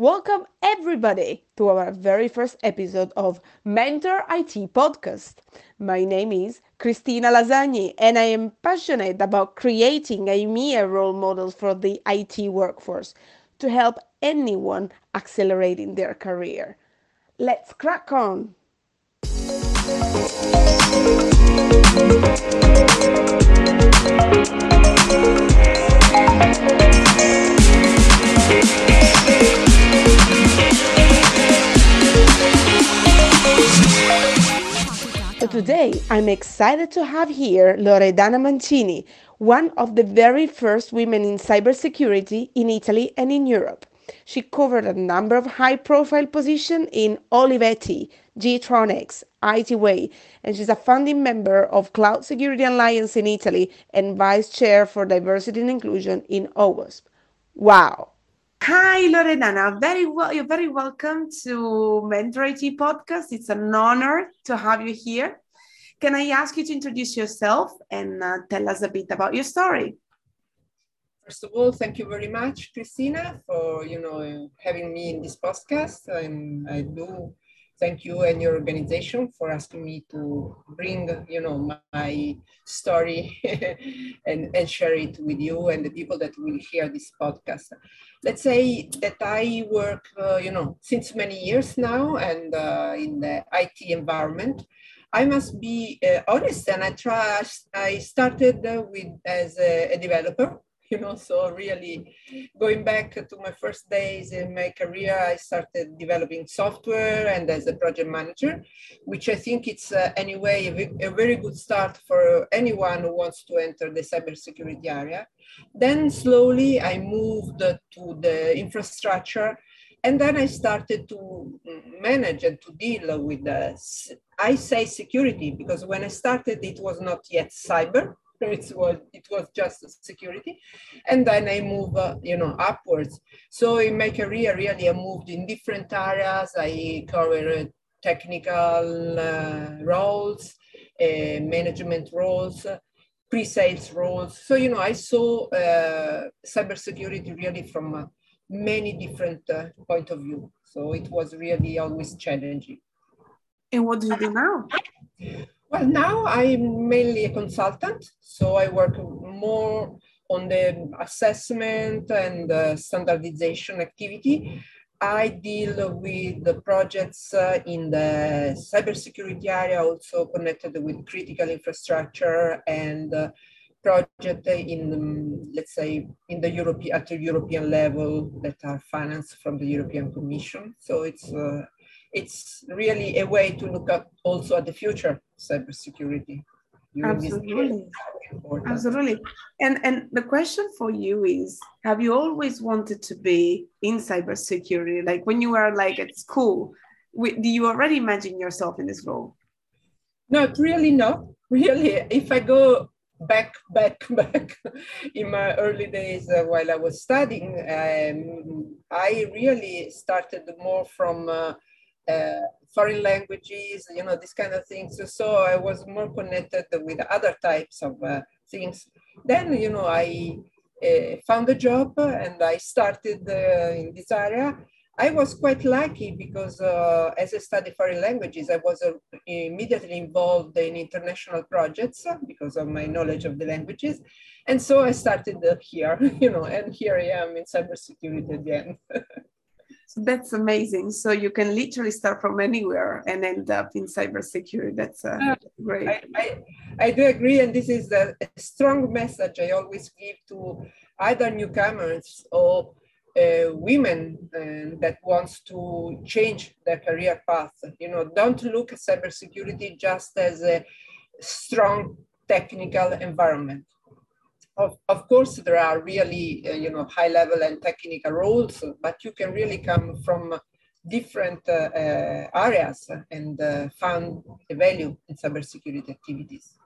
Welcome, everybody, to our very first episode of Mentor IT Podcast. My name is Cristina Lasagni, and I am passionate about creating a mere role model for the IT workforce to help anyone accelerating their career. Let's crack on! Today, I'm excited to have here Loredana Mancini, one of the very first women in cybersecurity in Italy and in Europe. She covered a number of high profile positions in Olivetti, Getronics, ITWay, and she's a founding member of Cloud Security Alliance in Italy and vice chair for diversity and inclusion in OWASP. Wow. Hi, Loredana. Very well. You're very welcome to Mentor IT Podcast. It's an honor to have you here. Can I ask you to introduce yourself and uh, tell us a bit about your story? First of all, thank you very much, Cristina, for you know having me in this podcast, and I do thank you and your organization for asking me to bring you know my story and, and share it with you and the people that will hear this podcast. Let's say that i work uh, you know since many years now and uh, in the it environment i must be uh, honest and i trust i started with as a, a developer you know so really going back to my first days in my career i started developing software and as a project manager which i think it's uh, anyway a, a, very good start for anyone who wants to enter the cybersecurity area. Then slowly i moved to the infrastructure and then I started to manage and to deal with the, I say security because when I started, it was not yet cyber it was it was just security. And then i move uh, you know upwards. So in my career really i moved in different areas. I covered technical uh, roles uh, management roles pre-sales roles. So you know i saw uh, cybersecurity really from uh, many different uh, point of view. So it was really always challenging. And what do you do now well, now I'm mainly a consultant, so I work more on the assessment and the standardization activity. I deal with the projects uh, in the cybersecurity area, also connected with critical infrastructure and uh, project in, let's say, in the European at the European level that are financed from the European Commission. So it's uh, it's really a way to look at also at the future cybersecurity. Absolutely. Absolutely. And and the question for you is have you always wanted to be in cybersecurity? Like when you were like at school, do you already imagine yourself in this role? Not really, no. Really, if I go back, back, back in my early days uh, while I was studying, um, I really started more from uh, uh, foreign languages, you know, these kind of things. So I was more connected with other types of uh, things. Then, you know, I uh, found a job and I started uh, in this area. I was quite lucky because uh, as I studied foreign languages, I was uh, immediately involved in international projects because of my knowledge of the languages. And so I started here, you know, and here I am in cybersecurity again. So that's amazing. So you can literally start from anywhere and end up in cybersecurity. That's uh, great. I, I, I, do agree. And this is a strong message I always give to either newcomers or uh, women uh, that wants to change their career path. You know, don't look at cybersecurity just as a strong technical environment of, of course, there are really, uh, you know, high level and technical roles, but you can really come from different uh, uh, areas and uh, find a value in cybersecurity activities.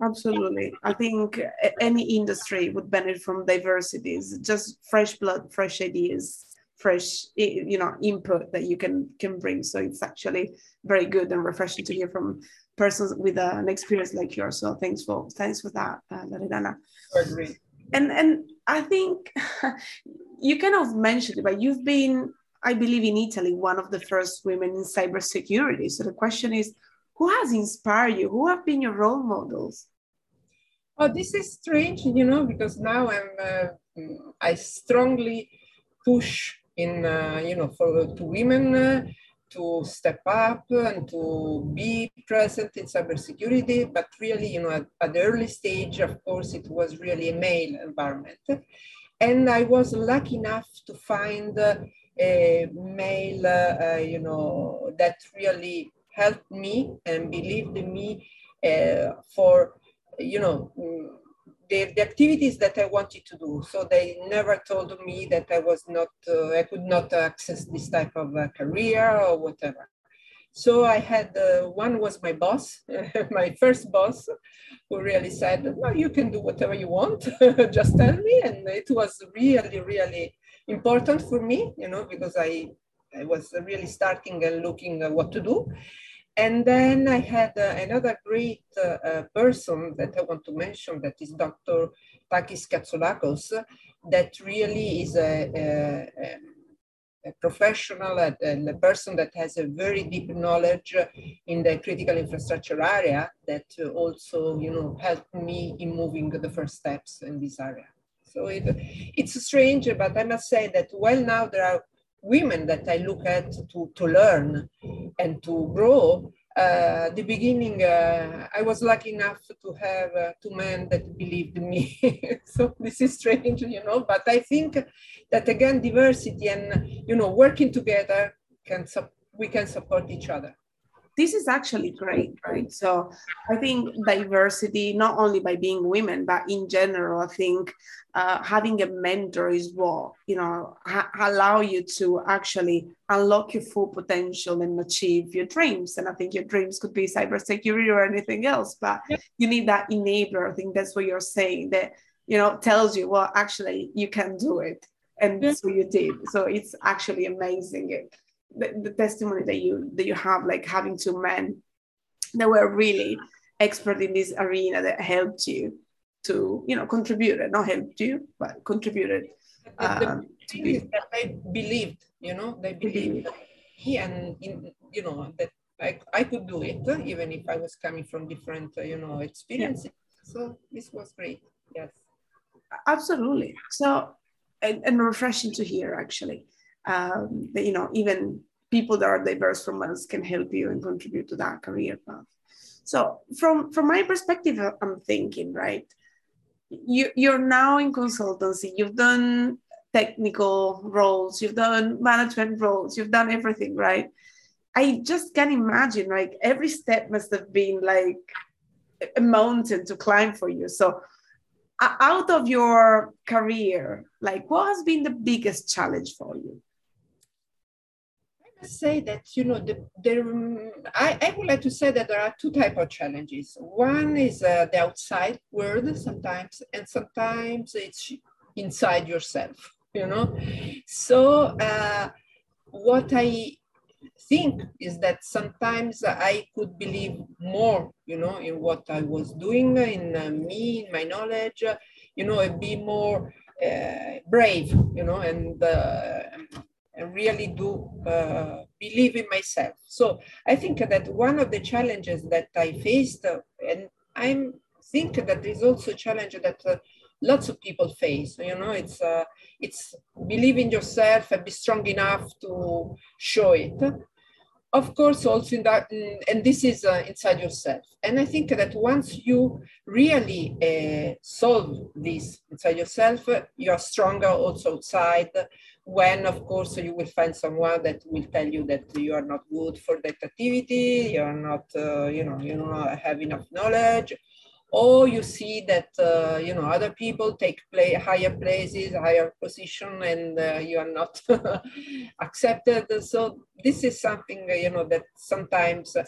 Absolutely. I think any industry would benefit from diversities, just fresh blood, fresh ideas, fresh you know input that you can can bring so it's actually very good and refreshing to hear from persons with an experience like yours so thanks for thanks for that uh, Loredana. Agree. And and I think you kind of mentioned it, but you've been I believe in Italy, one of the first women in cybersecurity. So the question is, who has inspired you? Who have been your role models? Oh, this is strange, you know, because now I'm uh, I strongly push in uh, you know for to women uh, to step up and to be present in cybersecurity. But really, you know, at, at, the early stage, of course, it was really a male environment, and I was lucky enough to find a male, uh, you know, that really helped me and believed in me uh, for, you know, the, the, activities that I wanted to do. So they never told me that I was not, uh, I could not access this type of uh, career or whatever. So I had, uh, one was my boss, my first boss, who really said, well, you can do whatever you want, just tell me. And it was really, really important for me, you know, because I, I was really starting and looking at what to do. And then I had uh, another great uh, uh, person that I want to mention that is Dr. Takis Katsoulakos, that really is a, a, a professional and a person that has a very deep knowledge in the critical infrastructure area that also, you know, helped me in moving the first steps in this area. So it, it's strange, but I must say that while now there are women that I look at to, to learn and to grow, uh, the beginning, uh, I was lucky enough to have uh, two men that believed me. so this is strange, you know, but I think that again, diversity and, you know, working together can, we can support each other this is actually great, right? So I think diversity, not only by being women, but in general, I think uh, having a mentor is what, you know, ha- allow you to actually unlock your full potential and achieve your dreams. And I think your dreams could be cybersecurity or anything else, but yeah. you need that enabler. I think that's what you're saying that, you know, tells you, well, actually, you can do it. And yeah. so you did. So it's actually amazing the, the testimony that you that you have, like having two men that were really expert in this arena that helped you to you know contributed not helped you but contributed um, the thing is that they believed you know they believed he and in, you know that I, I could do it even if I was coming from different uh, you know experiences. Yeah. so this was great yes. Absolutely. So and, and refreshing to hear actually um, that, you know, even people that are diverse from us can help you and contribute to that career path. So from, from my perspective, I'm thinking, right, you, you're now in consultancy, you've done technical roles, you've done management roles, you've done everything, right? I just can't imagine like every step must have been like a mountain to climb for you. So out of your career, like what has been the biggest challenge for you? Say that you know the, there I, I would like to say that there are two type of challenges. One is uh, the outside world sometimes and sometimes it's inside yourself you know? So uh, what i think is that sometimes i could believe more you know in what i was doing in uh, me in my knowledge you know and be more uh, brave you know and uh, and really do uh, believe in myself. So I think that one of the challenges that I faced, uh, and I think that is also a challenge that uh, lots of people face. You know, it's uh, it's believe in yourself and be strong enough to show it. Of course, also in that, mm, and this is uh, inside yourself. And I think that once you really uh, solve this inside yourself, you are stronger also outside when of course you will find someone that will tell you that you are not good for that activity you are not uh, you know you don't have enough knowledge or you see that uh, you know other people take play higher places higher position and uh, you are not accepted. So this is something you know that sometimes uh,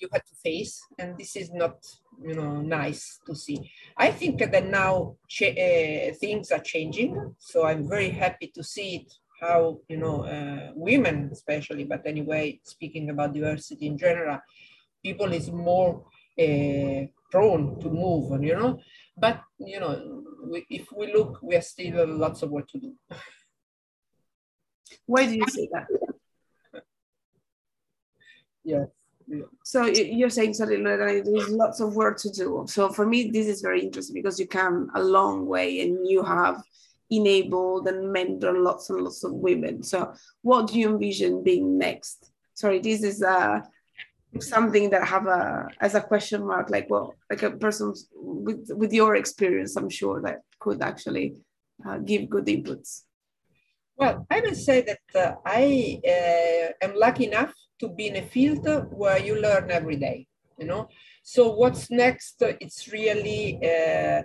you have to face and this is not you know nice to see. I think that now uh, things are changing so i'm very happy to see it how you know uh, women especially but anyway speaking about diversity in general people is more uh, prone to move and you know but you know we, if we look we are still lots of work to do Why do you say that? Yes. So you're saying sorry, there's lots of work to do. So for me, this is very interesting because you come a long way and you have enabled and mentored lots and lots of women. So what do you envision being next? Sorry, this is uh, something that have a as a question mark. Like, well, like a person with with your experience, I'm sure that could actually uh, give good inputs. Well, I will say that uh, I uh, am lucky enough to be in a field where you learn every day, you know. So what's next? It's really uh,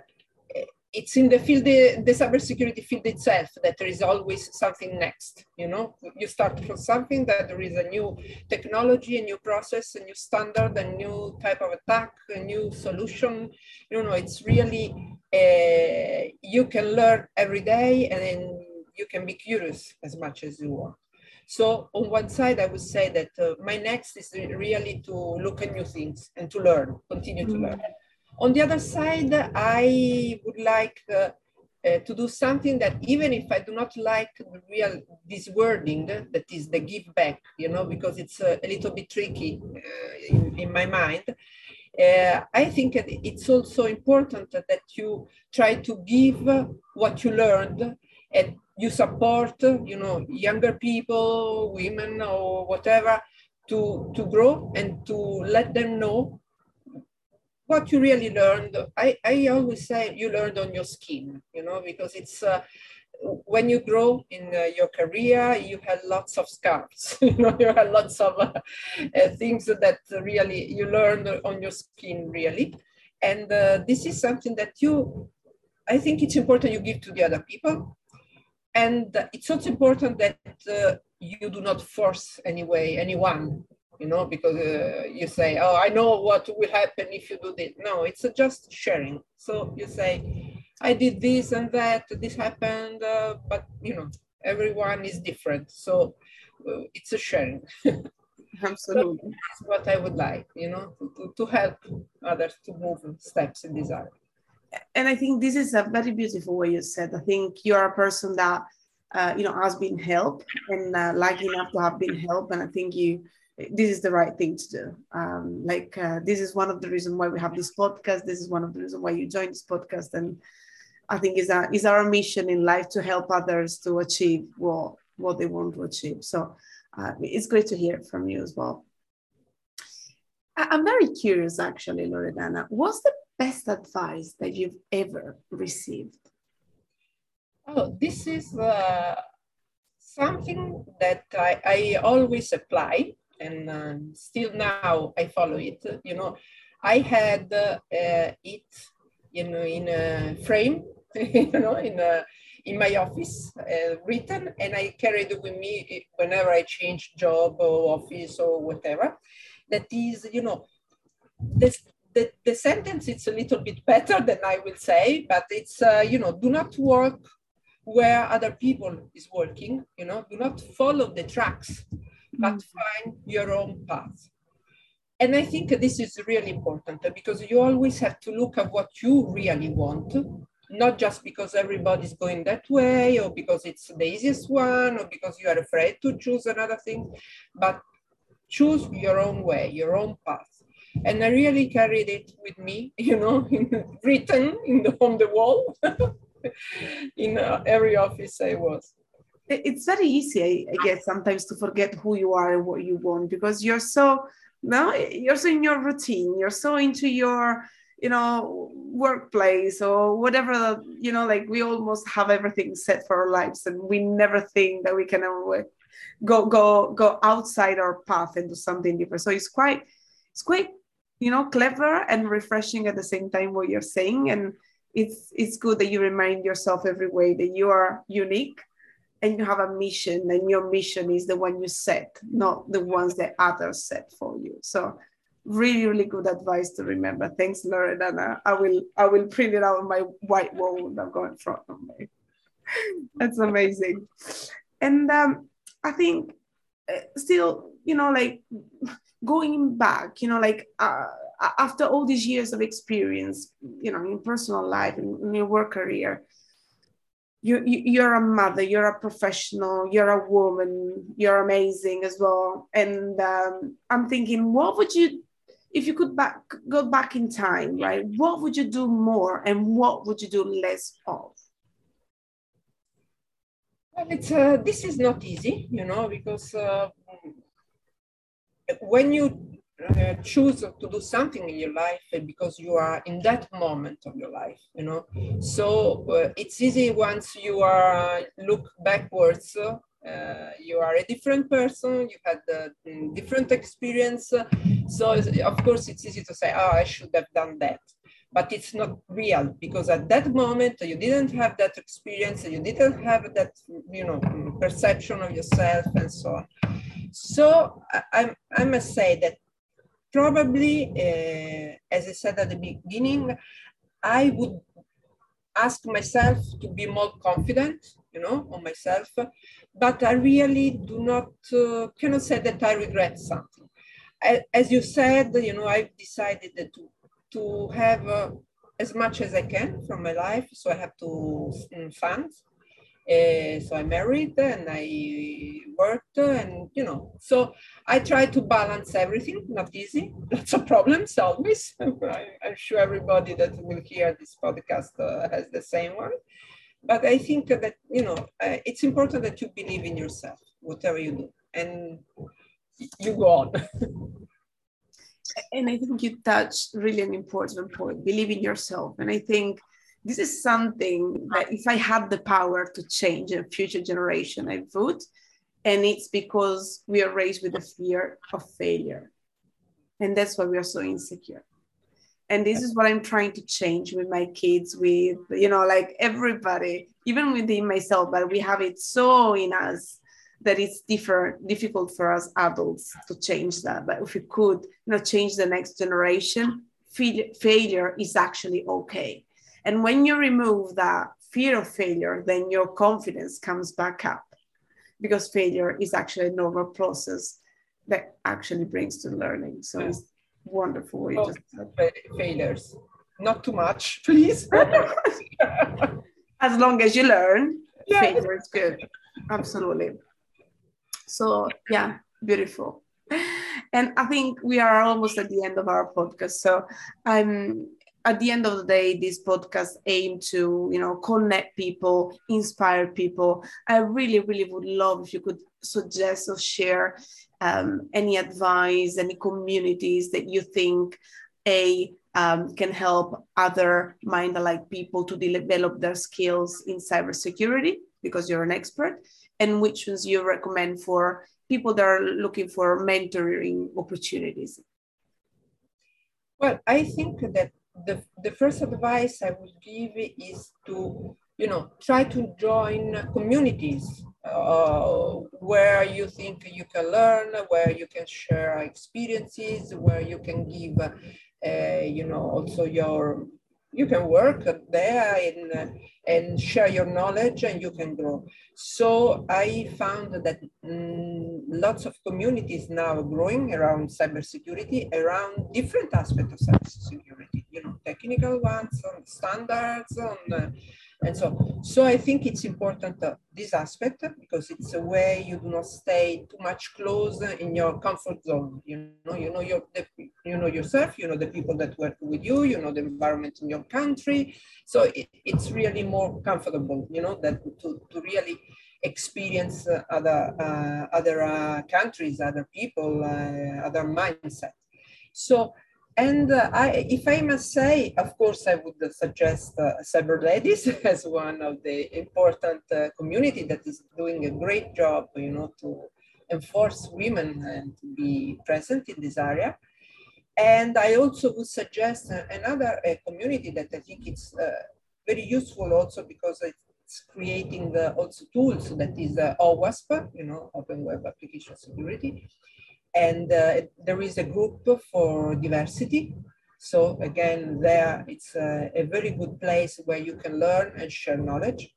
it's in the field, the, the cybersecurity field itself, that there is always something next. You know, you start from something that there is a new technology, a new process, a new standard, a new type of attack, a new solution. You know, it's really uh, you can learn every day, and then you can be curious as much as you want. So on one side, I would say that uh, my next is really to look at new things and to learn, continue to mm-hmm. learn. On the other side, I would like uh, uh, to do something that even if I do not like the real this wording that is the give back, you know, because it's a, a little bit tricky uh, in, in, my mind. Uh, I think it's also important that you try to give what you learned and you support, you know, younger people, women or whatever, to, to grow and to let them know what you really learned. I, I always say you learned on your skin, you know, because it's uh, when you grow in uh, your career, you have lots of scars, you know, you have lots of uh, uh things that really you learn on your skin, really. And uh, this is something that you, I think it's important you give to the other people and it's also important that uh, you do not force anyway anyone you know because uh, you say oh i know what will happen if you do this. No it's just sharing. So you say i did this and that this happened uh, but you know everyone is different. So uh, it's a sharing. Absolutely. So that's what i would like you know to, to help others to move steps in this area. And I think this is a very beautiful way you said. I think you're a person that uh, you know has been helped and uh, lucky enough to have been helped, and I think you this is the right thing to do. Um, like uh, this is one of the reasons why we have this podcast. This is one of the reasons why you joined this podcast, and I think is our is our mission in life to help others to achieve what what they want to achieve. So uh, it's great to hear from you as well. I'm very curious, actually, Loredana. What's the best advice that you've ever received? Oh, this is uh, something that I, I always apply, and uh, still now I follow it. You know, I had uh, it, you know, in a frame, you know, in a, in my office, uh, written, and I carried it with me whenever I change job or office or whatever. That is, you know, this the, the sentence is a little bit better than I will say, but it's, uh, you know, do not work where other people is working, you know, do not follow the tracks, but mm. find your own path. And I think this is really important because you always have to look at what you really want, not just because everybody's going that way or because it's the easiest one or because you are afraid to choose another thing, but choose your own way, your own path and I really carried it with me, you know, in, written in the, on the wall in uh, every office I was. It's very easy, I guess, sometimes to forget who you are and what you want because you're so no, you're so in your routine, you're so into your you know workplace or whatever you know like we almost have everything set for our lives and we never think that we can ever go go go outside our path and do something different. So it's quite it's quite you know clever and refreshing at the same time what you're saying. And it's it's good that you remind yourself every way that you are unique and you have a mission and your mission is the one you set not the ones that others set for you. So really really good advice to remember. Thanks loredana i will i will print it out on my white wall that i've got in front of me. That's amazing. And um, i think uh, still you know like going back, you know, like uh, after all these years of experience, you know, in personal life and in your work career, you, you are a mother you're a professional you're a woman you're amazing as well. And um, i'm thinking what would you if you could back go back in time right what would you do more and what would you do less of? Well it's uh, this is not easy you know because uh, when you uh, choose to do something in your life because you are in that moment of your life you know? So uh, it's easy once you are look backwards uh, you are a different person you had a different experience. So of course it's easy to say oh i should have done that. But it's not real because at that moment you didn't have that experience you didn't have that you know perception of yourself and so on. So I, I must say that probably, uh, as I said at the beginning, I would ask myself to be more confident, you know, on myself, but I really do not, uh, cannot say that I regret something. As you said, you know, I've decided to, to have uh, as much as I can from my life, so I have to fund uh, so I married and I worked and you know, so I try to balance everything, not easy, lots of problems always. I, am sure everybody that will hear this podcast uh, has the same one. But I think that, you know, uh, it's important that you believe in yourself, whatever you do, and you go on. and I think you touched really an important point, believe in yourself. And I think this is something that if I had the power to change a future generation, I would. And it's because we are raised with the fear of failure. And that's why we are so insecure. And this is what I'm trying to change with my kids, with, you know, like everybody, even within myself, but we have it so in us that it's different, difficult for us adults to change that. But if we could, you know, change the next generation, failure is actually okay and when you remove that fear of failure, then your confidence comes back up because failure is actually a normal process that actually brings to learning. So it's wonderful. Oh, failures, not too much, please. as long as you learn, yeah. failure is good. Absolutely. So yeah, beautiful. And I think we are almost at the end of our podcast. So I'm at the end of the day this podcast aim to you know connect people inspire people. I really really would love if you could suggest or share um, any advice any communities that you think a um, can help other mind alike people to develop their skills in cybersecurity because you're an expert and which ones you recommend for people that are looking for mentoring opportunities? Well i think that the, the first advice I would give is to, you know, try to join communities uh, where you think you can learn, where you can share experiences, where you can give, uh, you know, also your, you can work there and, and share your knowledge and you can grow. So I found that mm, lots of communities now growing around cybersecurity, around different aspects of cybersecurity technical ones, on standards, on, uh, and so. So I think it's important uh, this aspect because it's a way you do not stay too much close in your comfort zone. You know, you know your, the, you know yourself, you know the people that work with you, you know the environment in your country. So it, it's really more comfortable, you know, that to, to really experience uh, other uh, other uh, countries, other people, uh, other mindset. So and uh, I, if I must say, of course, I would suggest uh, Cyber Ladies as one of the important uh, community that is doing a great job, you know, to enforce women and to be present in this area. And I also would suggest uh, another uh, community that I think it's uh, very useful also because it's creating the also tools that is OWASP, you know, Open Web Application Security and uh, there is a group for diversity. So again, there it's a, a, very good place where you can learn and share knowledge.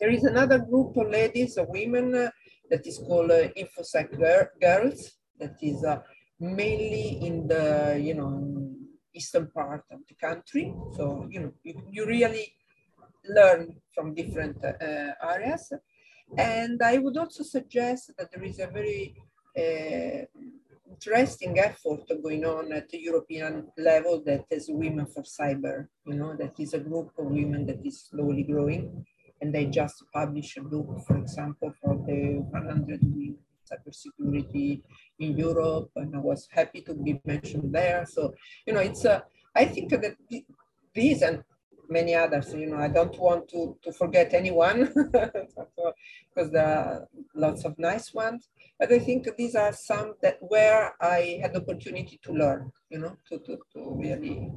There is another group of ladies, of women, uh, that is called uh, InfoSec Girls, that is uh, mainly in the, you know, eastern part of the country. So, you know, you, you really learn from different uh, areas. And I would also suggest that there is a very uh, interesting effort going on at the European level that is Women for Cyber, you know, that is a group of women that is slowly growing. And they just published a book, for example, for the 100 women cybersecurity in Europe, and I was happy to be mentioned there. So, you know, it's a, I think that these and many others, you know, I don't want to, to forget anyone because there are lots of nice ones. But I think these are some that where I had the opportunity to learn, you know, to, to, to really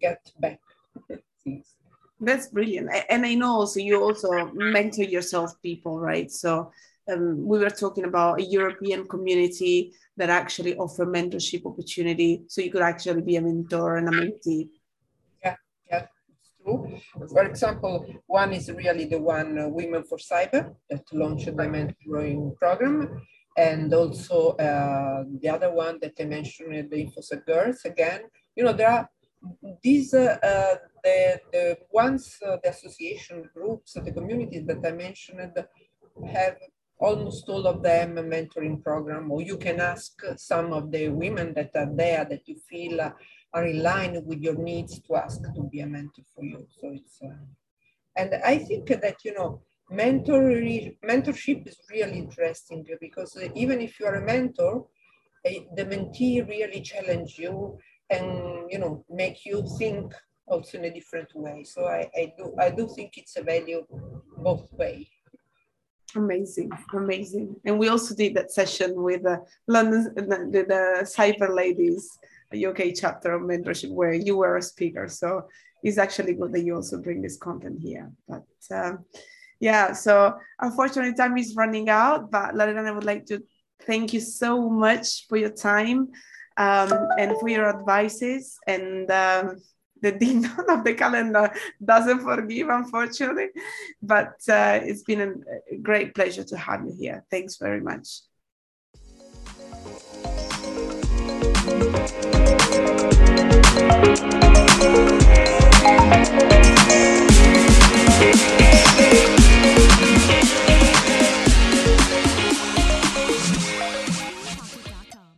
get back things. That's brilliant. And I know also you also mentor yourself people, right? So um, we were talking about a European community that actually offer mentorship opportunity. So you could actually be a mentor and a mentee. True. For example, one is really the one uh, Women for Cyber that launched the mentoring program. And also uh, the other one that I mentioned, the InfoSec Girls, again, you know, there are these, uh, uh the, the ones, uh, the association groups, the communities that I mentioned have almost all of them a mentoring program, or you can ask some of the women that are there that you feel uh, are in line with your needs to ask to be a mentor for you. So it's, uh, and I think that, you know, mentor, mentorship is really interesting because uh, even if you're a mentor, eh, the mentee really challenge you and, you know, make you think also in a different way. So I, I do I do think it's a value both way. Amazing, amazing. And we also did that session with uh, the London, the, the Cyber Ladies UK chapter of mentorship, where you were a speaker. So it's actually good that you also bring this content here. But um, yeah, so unfortunately, time is running out. But Loredana, I would like to thank you so much for your time um, and for your advices and. Um, the ding of the calendar doesn't forgive, unfortunately. But uh, it's been a great pleasure to have you here. Thanks very much. Música